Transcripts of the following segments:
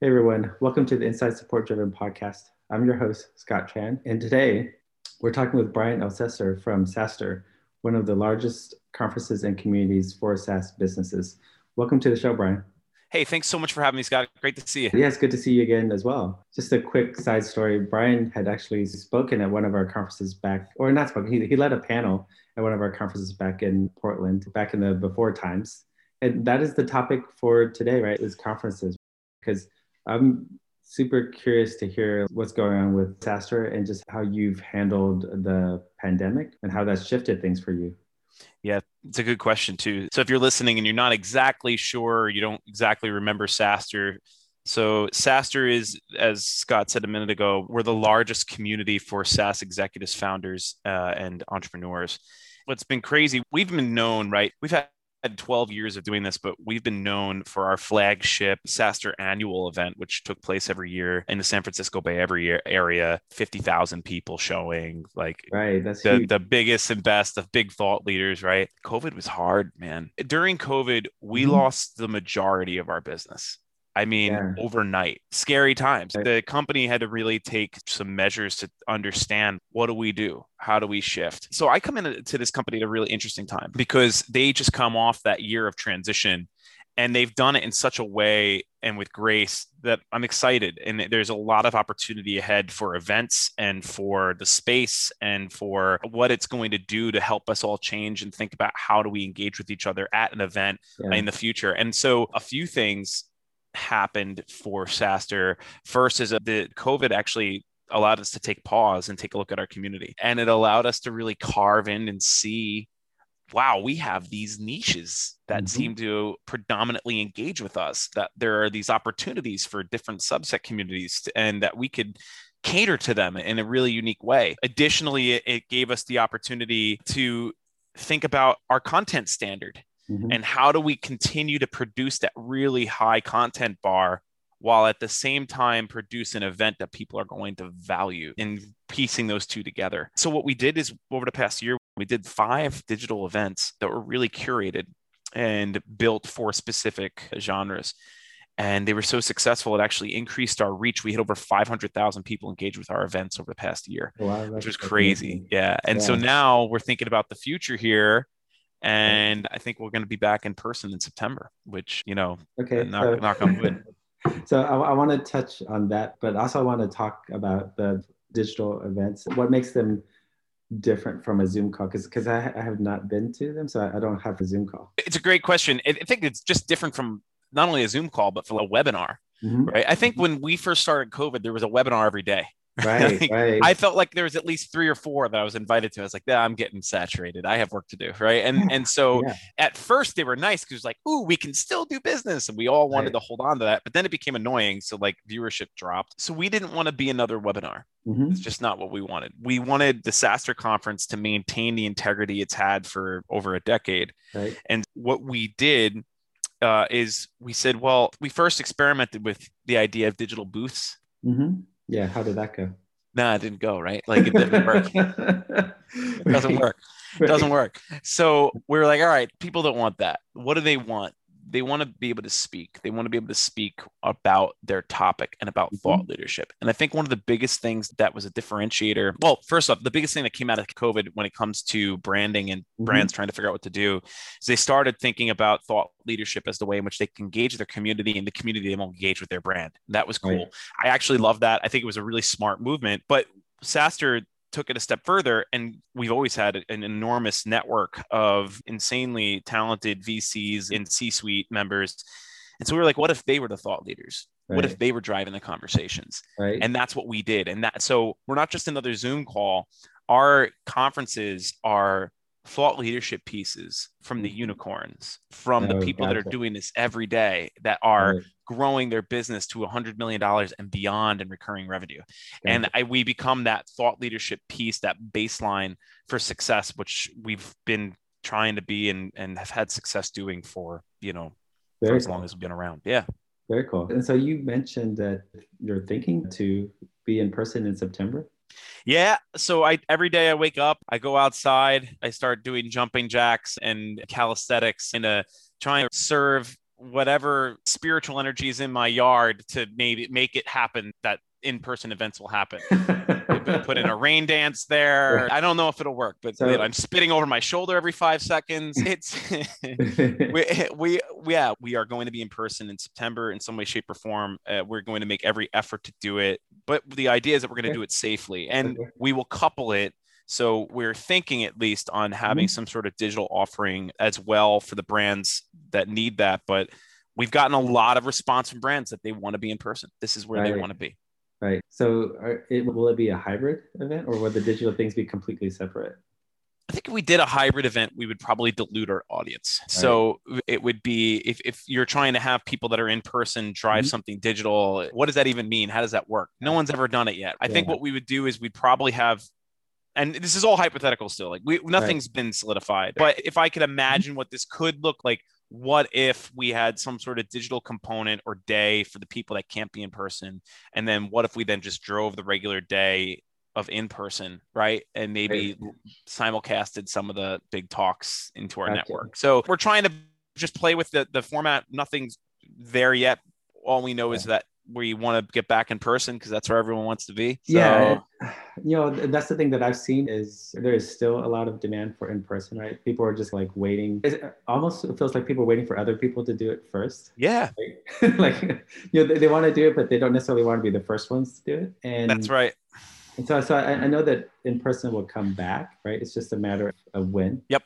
Hey everyone, welcome to the Inside Support Driven podcast. I'm your host, Scott Tran, and today we're talking with Brian Elsesser from SaaStr, one of the largest conferences and communities for SaaS businesses. Welcome to the show, Brian. Hey, thanks so much for having me, Scott. Great to see you. Yeah, it's good to see you again as well. Just a quick side story. Brian had actually spoken at one of our conferences back, or not spoken, he, he led a panel at one of our conferences back in Portland, back in the before times. And that is the topic for today, right? Is conferences. Because I'm super curious to hear what's going on with SaaStr and just how you've handled the pandemic and how that's shifted things for you. Yeah, it's a good question too. So if you're listening and you're not exactly sure, you don't exactly remember SaaStr. So SaaStr is, as Scott said a minute ago, we're the largest community for SaaS executives, founders, uh, and entrepreneurs. What's been crazy, we've been known, right? We've had had 12 years of doing this, but we've been known for our flagship SaaStr annual event, which took place every year in the San Francisco Bay every year area, 50,000 people showing like right, that's the, the biggest and best of big thought leaders, right? COVID was hard, man. During COVID, we mm-hmm. lost the majority of our business. I mean, yeah. overnight, scary times. The company had to really take some measures to understand what do we do? How do we shift? So I come into this company at a really interesting time because they just come off that year of transition and they've done it in such a way and with grace that I'm excited. And there's a lot of opportunity ahead for events and for the space and for what it's going to do to help us all change and think about how do we engage with each other at an event yeah. in the future. And so a few things happened for SaaStr. First is that the COVID actually allowed us to take pause and take a look at our community. And it allowed us to really carve in and see wow, we have these niches that mm-hmm. seem to predominantly engage with us, that there are these opportunities for different subset communities, to, and that we could cater to them in a really unique way. Additionally, it, it gave us the opportunity to think about our content standard Mm-hmm. And how do we continue to produce that really high content bar while at the same time produce an event that people are going to value in piecing those two together? So, what we did is over the past year, we did five digital events that were really curated and built for specific genres. And they were so successful, it actually increased our reach. We had over 500,000 people engaged with our events over the past year, wow, which was crazy. Amazing. Yeah. And yeah. so now we're thinking about the future here and I think we're going to be back in person in September, which you know, okay, knock, so, knock on wood. So I, I want to touch on that, but also I want to talk about the digital events. What makes them different from a Zoom call? Because because I, I, have not been to them, so I, I, don't have a Zoom call. It's a great question. I think it's just different from not only a Zoom call, but for a webinar. Mm-hmm. Right. I think when we first started COVID, there was a webinar every day. Right, like, right. I felt like there was at least three or four that I was invited to. I was like, yeah, I'm getting saturated. I have work to do. Right. And and so yeah. at first they were nice because like, ooh, we can still do business. And we all wanted right. to hold on to that. But then it became annoying. So like viewership dropped. So we didn't want to be another webinar. Mm-hmm. It's just not what we wanted. We wanted the SaaStr conference to maintain the integrity it's had for over a decade. Right. And what we did uh, is we said, well, we first experimented with the idea of digital booths. Mm-hmm yeah, how did that go? Nah, it didn't go right. Like it didn't work. it doesn't work. It doesn't work. So we're like, all right, people don't want that. What do they want? They want to be able to speak. They want to be able to speak about their topic and about mm-hmm. thought leadership. And I think one of the biggest things that was a differentiator, well, first off, the biggest thing that came out of COVID when it comes to branding and mm-hmm. brands trying to figure out what to do is they started thinking about thought leadership as the way in which they can engage their community and the community they will engage with their brand. That was cool. Right. I actually love that. I think it was a really smart movement. But SaaStr took it a step further and we've always had an enormous network of insanely talented vcs and c-suite members and so we were like what if they were the thought leaders right. what if they were driving the conversations right. and that's what we did and that so we're not just another zoom call our conferences are thought leadership pieces from the mm-hmm. unicorns, from the people gotcha. that are doing this every day that are right. Growing their business to $100 million and beyond in recurring revenue. And I, we become that thought leadership piece, that baseline for success, which we've been trying to be and, and have had success doing for, you know, for as long as we've been around. Yeah. Very cool. And so you mentioned that you're thinking to be in person in September. Yeah. So I every day I wake up, I go outside, I start doing jumping jacks and calisthenics and uh, trying to serve whatever spiritual energy is in my yard to maybe make it happen that in-person events will happen. put in a rain dance there. I don't know if it'll work, but so, I'm spitting over my shoulder every five seconds. It's we, we yeah we are going to be in person in September in some way, shape, or form. Uh, we're going to make every effort to do it, but the idea is that we're going to do it safely, and we will couple it so we're thinking at least on having mm-hmm. some sort of digital offering as well for the brands that need that. But we've gotten a lot of response from brands that they want to be in person. This is where right. they want to be. Right. So are, it, will it be a hybrid event or will the digital things be completely separate? I think if we did a hybrid event, we would probably dilute our audience. Right. So it would be if, if you're trying to have people that are in person drive mm-hmm. something digital, what does that even mean? How does that work? No one's ever done it yet. I yeah. think what we would do is we'd probably have and this is all hypothetical still like we nothing's right. been solidified but if i could imagine what this could look like what if we had some sort of digital component or day for the people that can't be in person and then what if we then just drove the regular day of in person right and maybe right. simulcasted some of the big talks into our network so we're trying to just play with the the format nothing's there yet all we know yeah. is that we want to get back in person because that's where everyone wants to be. So. Yeah, you know that's the thing that I've seen is there is still a lot of demand for in person. Right, people are just like waiting. Uh, it almost feels like people are waiting for other people to do it first. Yeah, like, like you know they, they want to do it, but they don't necessarily want to be the first ones to do it. And that's right. And so, so I, I know that in person will come back. Right, it's just a matter of when. Yep.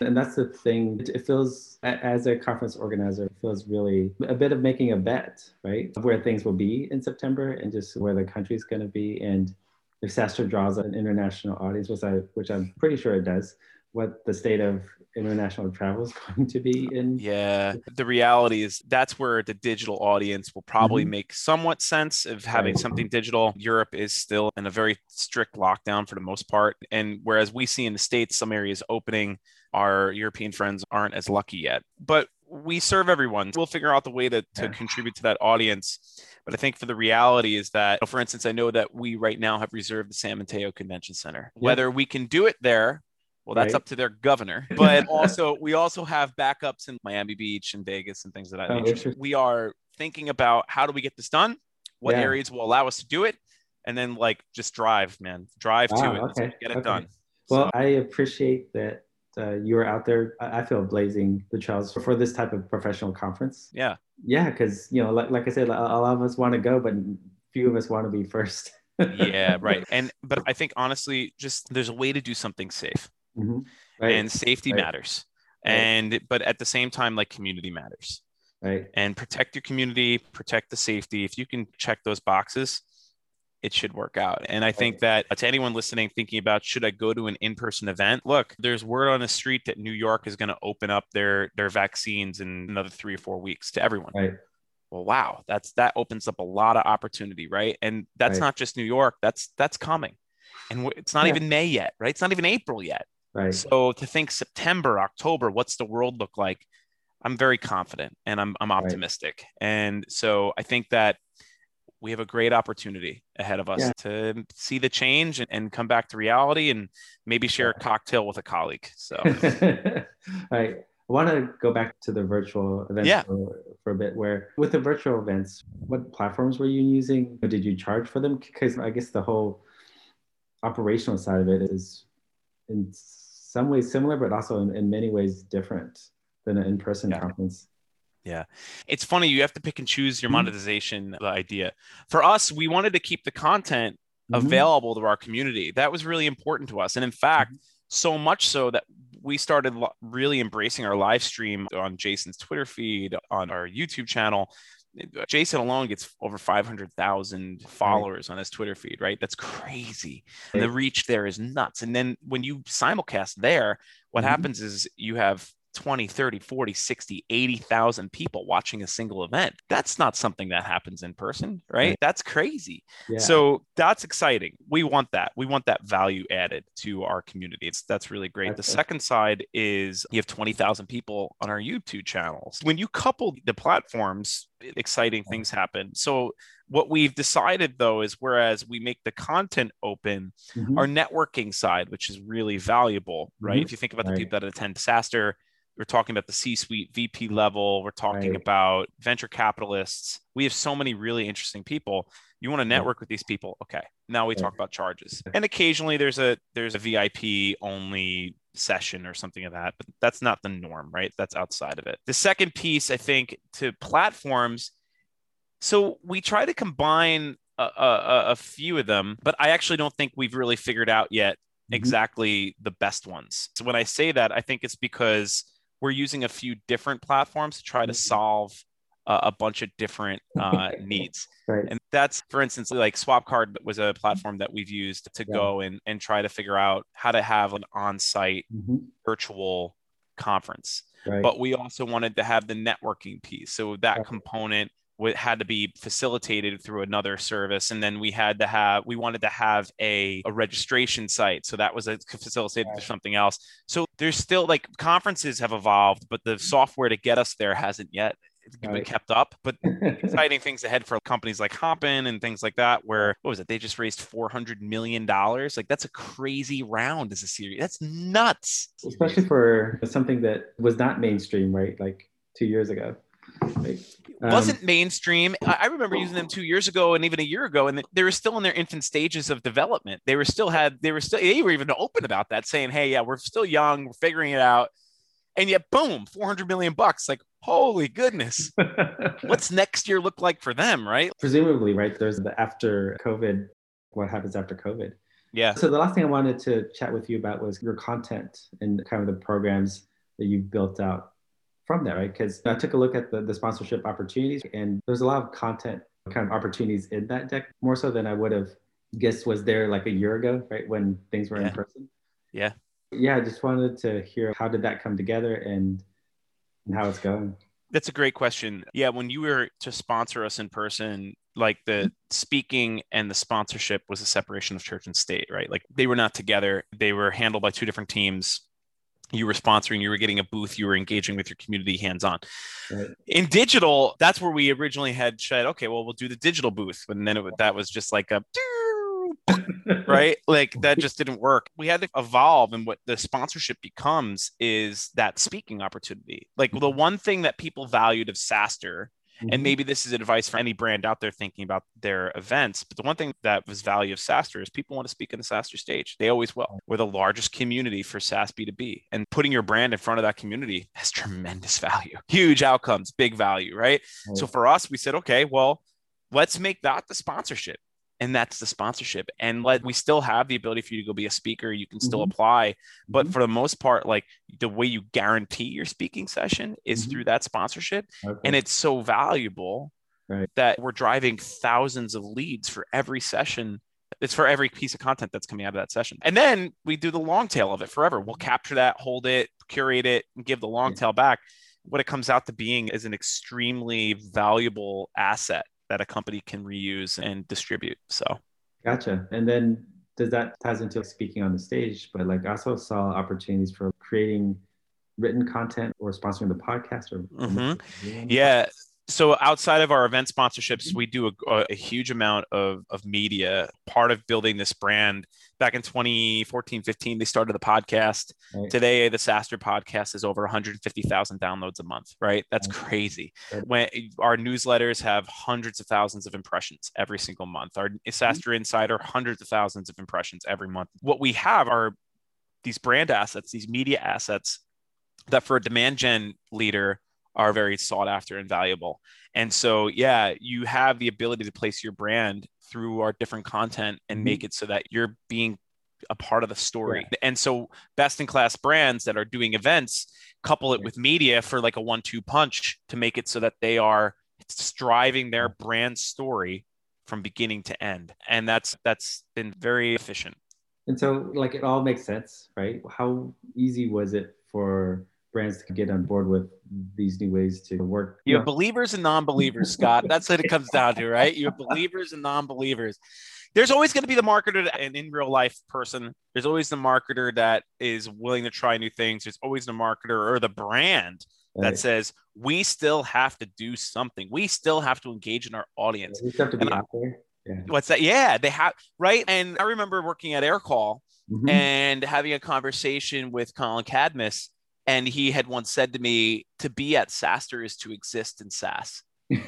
And that's the thing. It feels, as a conference organizer, it feels really a bit of making a bet, right? Of where things will be in September and just where the country's going to be. And if SaaStr draws an international audience, which, I, which I'm pretty sure it does, what the state of international travel is going to be in. Yeah, the reality is that's where the digital audience will probably mm-hmm. make somewhat sense of having right. something digital. Europe is still in a very strict lockdown for the most part. And whereas we see in the States some areas opening, our European friends aren't as lucky yet. But we serve everyone. We'll figure out the way to, to yeah. contribute to that audience. But I think for the reality is that, for instance, I know that we right now have reserved the San Mateo Convention Center. Yeah. Whether we can do it there, well, that's right. up to their governor. But also, we also have backups in Miami Beach and Vegas and things of that oh, nature. We are thinking about how do we get this done? What yeah. areas will allow us to do it? And then, like, just drive, man, drive wow, to it, okay. get it okay. done. Well, so. I appreciate that uh, you're out there. I feel blazing the trails for this type of professional conference. Yeah. Yeah, because you know, like, like I said, a lot of us want to go, but few of us want to be first. yeah, right. And but I think honestly, just there's a way to do something safe, mm-hmm. right. and safety right. matters. Right. And but at the same time, like community matters. Right. And protect your community, protect the safety. If you can check those boxes, it should work out. And I think that uh, to anyone listening, thinking about should I go to an in-person event? Look, there's word on the street that New York is going to open up their their vaccines in another three or four weeks to everyone. Right. Well, wow, that's that opens up a lot of opportunity, right? And that's right. not just New York. That's that's coming, and it's not yeah. even May yet, right? It's not even April yet. Right. So to think September, October, what's the world look like? I'm very confident and I'm I'm optimistic. Right. And so I think that we have a great opportunity ahead of us yeah. to see the change and, and, come back to reality and maybe share a cocktail with a colleague. So, I want to go back to the virtual events yeah. for, for, a bit. Where with the virtual events, what platforms were you using? Did you charge for them? Because I guess the whole operational side of it is in some ways similar, but also in, in many ways different than an in-person yeah. conference. Yeah. It's funny. You have to pick and choose your mm-hmm. monetization mm-hmm. idea. For us, we wanted to keep the content mm-hmm. available to our community. That was really important to us. And in fact, mm-hmm. so much so that we started really embracing our live stream on Jason's Twitter feed, on our YouTube channel. Jason alone gets over 500,000 followers right. on his Twitter feed, right? That's crazy. Right. The reach there is nuts. And then when you simulcast there, what mm-hmm. happens is you have 20, 30, 40, 60, 80,000 people watching a single event. That's not something that happens in person, right? That's crazy. Yeah. So that's exciting. We want that. We want that value added to our community. It's, that's really great. That's the second side is you have 20,000 people on our YouTube channels. When you couple the platforms, exciting things happen. So what we've decided though is whereas we make the content open, mm-hmm. our networking side, which is really valuable, right? Mm-hmm. If you think about the right. people that attend SaaStr, we're talking about the C-suite, VP level. We're talking right. about venture capitalists. We have so many really interesting people. You want to network with these people. Okay. Now we talk about charges. And occasionally there's a there's a VIP only session or something of that, but that's not the norm, right? That's outside of it. The second piece, I think, to platforms. So we try to combine a, a, a few of them, but I actually don't think we've really figured out yet mm-hmm. exactly the best ones. So when I say that, I think it's because we're using a few different platforms to try to mm-hmm. solve uh, a bunch of different uh, needs. Right. And that's, for instance, like SwapCard was a platform that we've used to yeah. go and, and try to figure out how to have an on site mm-hmm. virtual conference. Right. But we also wanted to have the networking piece. So that right. component had to be facilitated through another service and then we had to have we wanted to have a, a registration site so that was a facilitated right. through something else. So there's still like conferences have evolved but the mm-hmm. software to get us there hasn't yet right. kept up but exciting things ahead for companies like Hopin and things like that where what was it? They just raised 400 million dollars? Like that's a crazy round as a series that's nuts! Especially for something that was not mainstream right? Like two years ago um, wasn't mainstream. I remember using them two years ago and even a year ago, and they were still in their infant stages of development. They were still had they were still they were even open about that, saying, "Hey, yeah, we're still young, we're figuring it out." And yet, boom, four hundred million bucks. Like, holy goodness, what's next year look like for them, right? Presumably, right? There's the after COVID. What happens after COVID? Yeah. So the last thing I wanted to chat with you about was your content and kind of the programs that you've built out from that, right? Because I took a look at the, the sponsorship opportunities and there's a lot of content kind of opportunities in that deck, more so than I would have guessed was there like a year ago, right? When things were yeah. in person. Yeah. Yeah, I just wanted to hear how did that come together and, and how it's going. That's a great question. Yeah, when you were to sponsor us in person, like the speaking and the sponsorship was a separation of church and state, right? Like they were not together. They were handled by two different teams you were sponsoring, you were getting a booth, you were engaging with your community hands on. Right. In digital, that's where we originally had said, okay, well, we'll do the digital booth. And then it, that was just like a right? Like that just didn't work. We had to evolve, and what the sponsorship becomes is that speaking opportunity. Like the mm-hmm. one thing that people valued of SaaStr Mm-hmm. And maybe this is advice for any brand out there thinking about their events. But the one thing that was value of SaaStr is people want to speak in the SaaStr stage. They always will. We're the largest community for SaaS B2B. And putting your brand in front of that community has tremendous value, huge outcomes, big value, right? right. So for us, we said, okay, well, let's make that the sponsorship and that's the sponsorship. And let we still have the ability for you to go be a speaker. You can still mm-hmm. apply. But mm-hmm. for the most part like the way you guarantee your speaking session is mm-hmm. through that sponsorship. Okay. and it's so valuable right. that we're driving thousands of leads for every session. It's for every piece of content that's coming out of that session. And then we do the long tail of it forever. We'll capture that hold it curate it and give the long tail back. What it comes out to being is an extremely valuable asset that a company can reuse and distribute. So, gotcha. And then does that ties into speaking on the stage? But like, I also saw opportunities for creating written content or sponsoring the podcast or mm-hmm. yeah so outside of our event sponsorships we do a, a, huge amount of, of media part of building this brand back in 2014 15 they started the podcast right. today the SaaStr podcast is over 150000 downloads a month right that's right. crazy right. when our newsletters have hundreds of thousands of impressions every single month our mm-hmm. Insider hundreds of thousands of impressions every month what we have are these brand assets these media assets that for a demand gen leader are very sought after and valuable. And so, yeah, you have the ability to place your brand through our different content and mm-hmm. make it so that you're being a part of the story. Yeah. And so, best in class brands that are doing events couple it with media for like a one two punch to make it so that they are driving their brand story from beginning to end. And that's that's been very efficient. And so like it all makes sense, right? How easy was it for brands to get on board with these new ways to work. You have believers and non-believers, Scott. That's what it comes down to, right? You have believers and non-believers. There's always going to be the marketer and in real life person. There's always the marketer that is willing to try new things. There's always the marketer or the brand that right. says we still have to do something. We still have to engage in our audience. Yeah, have to be and out there. Yeah. What's that? Yeah, they have right. And I remember working at Aircall mm-hmm. and having a conversation with Colin Cadmus And he had once said to me, to be at SaaStr is to exist in SaaS. and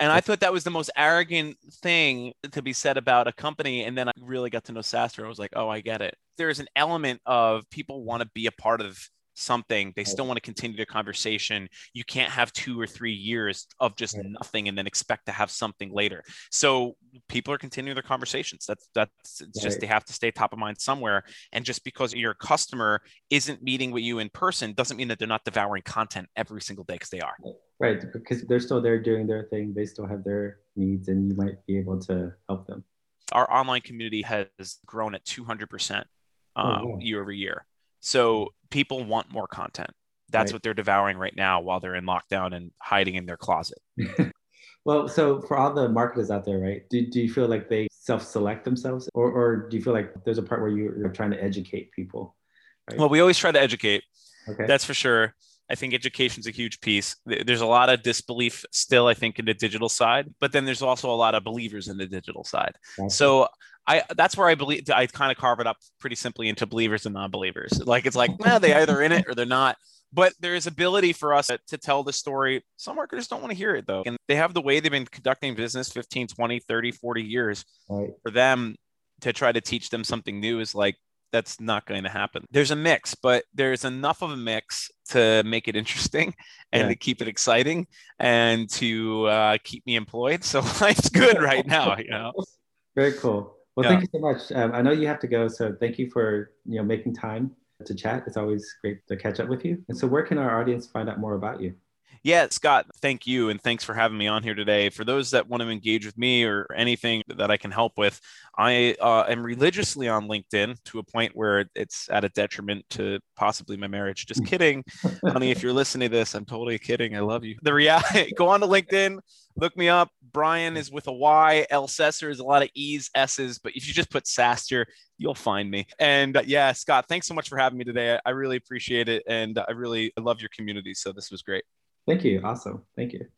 I thought that was the most arrogant thing to be said about a company. And then I really got to know SaaStr. I was like, oh, I get it. There's an element of people want to be a part of something they still want to continue the conversation you can't have two or three years of just nothing and then expect to have something later. So people are continuing their conversations that's that's it's just they have to stay top of mind somewhere and just because your customer isn't meeting with you in person doesn't mean that they're not devouring content every single day because they are. Right because they're still there doing their thing they still have their needs and you might be able to help them. Our online community has grown at 200% uh, oh, year over year so people want more content. That's right. what they're devouring right now while they're in lockdown and hiding in their closet. well, so for all the marketers out there, right? Do, do you feel like they self-select themselves, or, or do you feel like there's a part where you're trying to educate people? Right? Well, we always try to educate. Okay. That's for sure. I think education is a huge piece. There's a lot of disbelief still, I think, in the digital side, but then there's also a lot of believers in the digital side. So I that's where I believe I kind of carve it up pretty simply into believers and non-believers. Like it's like, nah, they either in it or they're not. But there is ability for us to tell the story. Some marketers don't want to hear it though. And they have the way they've been conducting business 15, 20, 30, 40 years. Right. For them to try to teach them something new is like that's not going to happen. There's a mix, but there's enough of a mix to make it interesting and yeah. to keep it exciting and to uh, keep me employed. So life's good right now, you know. Very cool. Well, yeah. thank you so much. Um, I know you have to go, so thank you for you know making time to chat. It's always great to catch up with you. And so, where can our audience find out more about you? Yeah, Scott, thank you. And thanks for having me on here today. For those that want to engage with me or anything that I can help with, I uh, am religiously on LinkedIn to a point where it's at a detriment to possibly my marriage. Just kidding. Honey, if you're listening to this, I'm totally kidding. I love you. The reality, go on to LinkedIn, look me up. Brian is with a Y. Elsesser is a lot of E's, S's, but if you just put SaaStr, you'll find me. And uh, yeah, Scott, thanks so much for having me today. I, I really appreciate it. And I really I love your community. So this was great. Thank you. Awesome. Thank you.